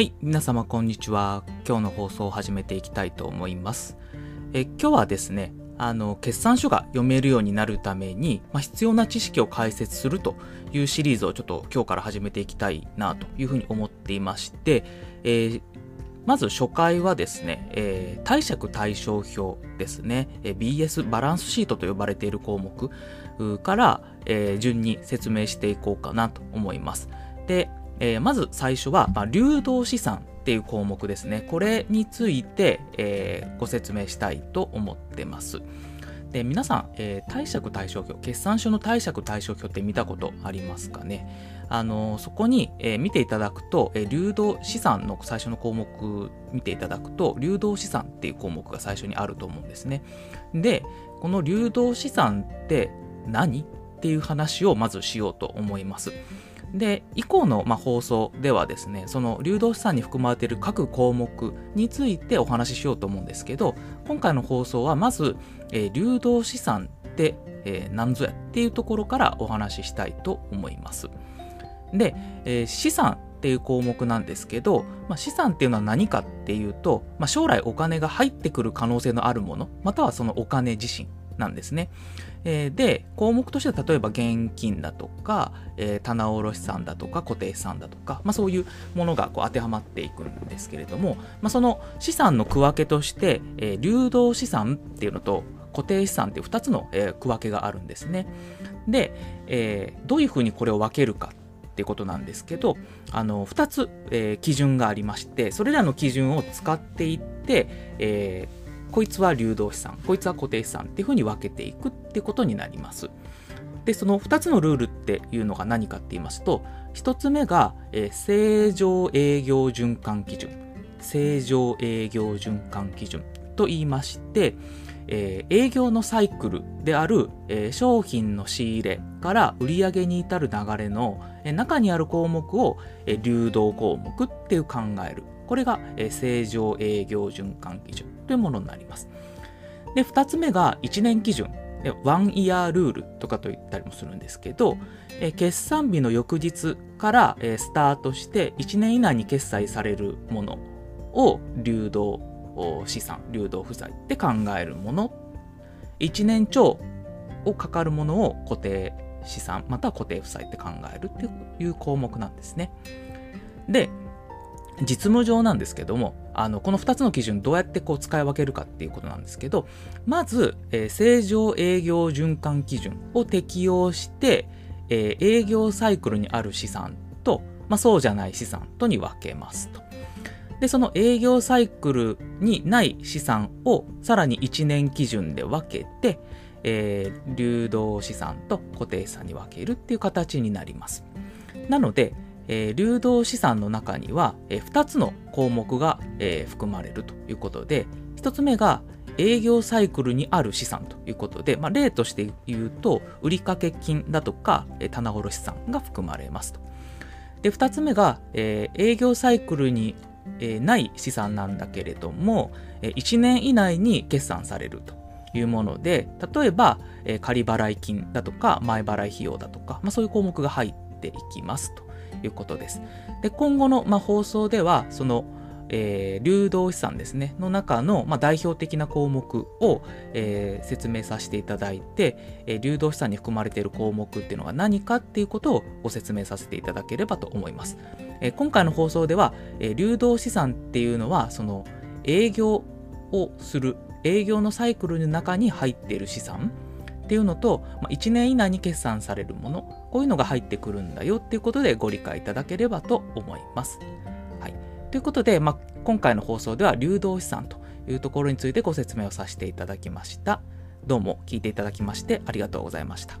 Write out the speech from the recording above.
はい、皆様こんにちは。今日の放送を始めていきたいと思います。え今日はですね、あの決算書が読めるようになるために、まあ、必要な知識を解説するというシリーズをちょっと今日から始めていきたいなというふうに思っていまして、えーまず初回はですね、えー貸借対照表ですね、えー BS バランスシートと呼ばれている項目から、えー順に説明していこうかなと思います。で、えーまず最初は、まあ、流動資産っていう項目ですね。これについて、えーご説明したいと思ってます。で皆さん、えー貸借対照表、決算書の貸借対照表って見たことありますかね？あのそこに、えー見ていただくと、えー流動資産の最初の項目見ていただくと、流動資産っていう項目が最初にあると思うんですね。で、この流動資産って何？っていう話をまずしようと思います。で、以降の、まあ、放送ではですね、その流動資産に含まれている各項目についてお話ししようと思うんですけど、今回の放送はまず、えー流動資産って、えー何ぞやっていうところからお話ししたいと思います。で、えー資産っていう項目なんですけど、まあ、資産っていうのは何かっていうと、まあ、将来お金が入ってくる可能性のあるもの、またはそのお金自身なんですね。えで、項目としては例えば現金だとか、え棚卸資産だとか固定資産だとか、まあ、そういうものがこう当てはまっていくんですけれども、まあ、その資産の区分けとして、え流動資産っていうのと固定資産っていう2つの、え区分けがあるんですね。で、えどういうふうにこれを分けるかっていうことなんですけど、あの2つ、えー基準がありまして、それらの基準を使っていって、えーこいつは流動資産、こいつは固定資産っていうふうに分けていくってことになります。で、その2つのルールっていうのが何かって言いますと、1つ目が、えー正常営業循環基準。正常営業循環基準と言いまして、えー営業のサイクルである、えー商品の仕入れから売上に至る流れの、えー中にある項目を、えー流動項目っていう考える。これが、正常営業循環基準というものになります。で、二つ目が1年基準。ワンイヤールールとかと言ったりもするんですけど、決算日の翌日から、スタートして1年以内に決済されるものを流動資産、流動負債って考えるもの。1年超をかかるものを固定資産、または固定負債って考えるっていう項目なんですね。で、実務上なんですけども、あのこの2つの基準どうやってこう使い分けるかっていうことなんですけど、まず、えー正常営業循環基準を適用して、えー営業サイクルにある資産と、まあ、そうじゃない資産とに分けますと。で、その営業サイクルにない資産をさらに1年基準で分けて、えー流動資産と固定資産に分けるっていう形になります。なので、えー流動資産の中には、え2つの項目が、えー含まれるということで、1つ目が営業サイクルにある資産ということで、まあ、例として言うと、売掛金だとか、えー棚卸資産が含まれますと。で、2つ目が、えー営業サイクルに、えーない資産なんだけれども、え1年以内に決算されるというもので、例えば、えー仮払い金だとか、前払い費用だとか、まあ、そういう項目が入っていきますということです。で、今後の、まあ、放送では、その、えー流動資産ですね、の中の、まあ、代表的な項目を、えー説明させていただいて、えー流動資産に含まれている項目っていうのが何かっていうことをご説明させていただければと思います。え今回の放送では、え流動資産っていうのは、その営業をする、営業のサイクルの中に入っている資産っていうのと、まあ、1年以内に決算されるもの、こういうのが入ってくるんだよっていうことでご理解いただければと思います。はい。ということで、まあ、今回の放送では流動資産というところについてご説明をさせていただきました。どうも聞いていただきましてありがとうございました。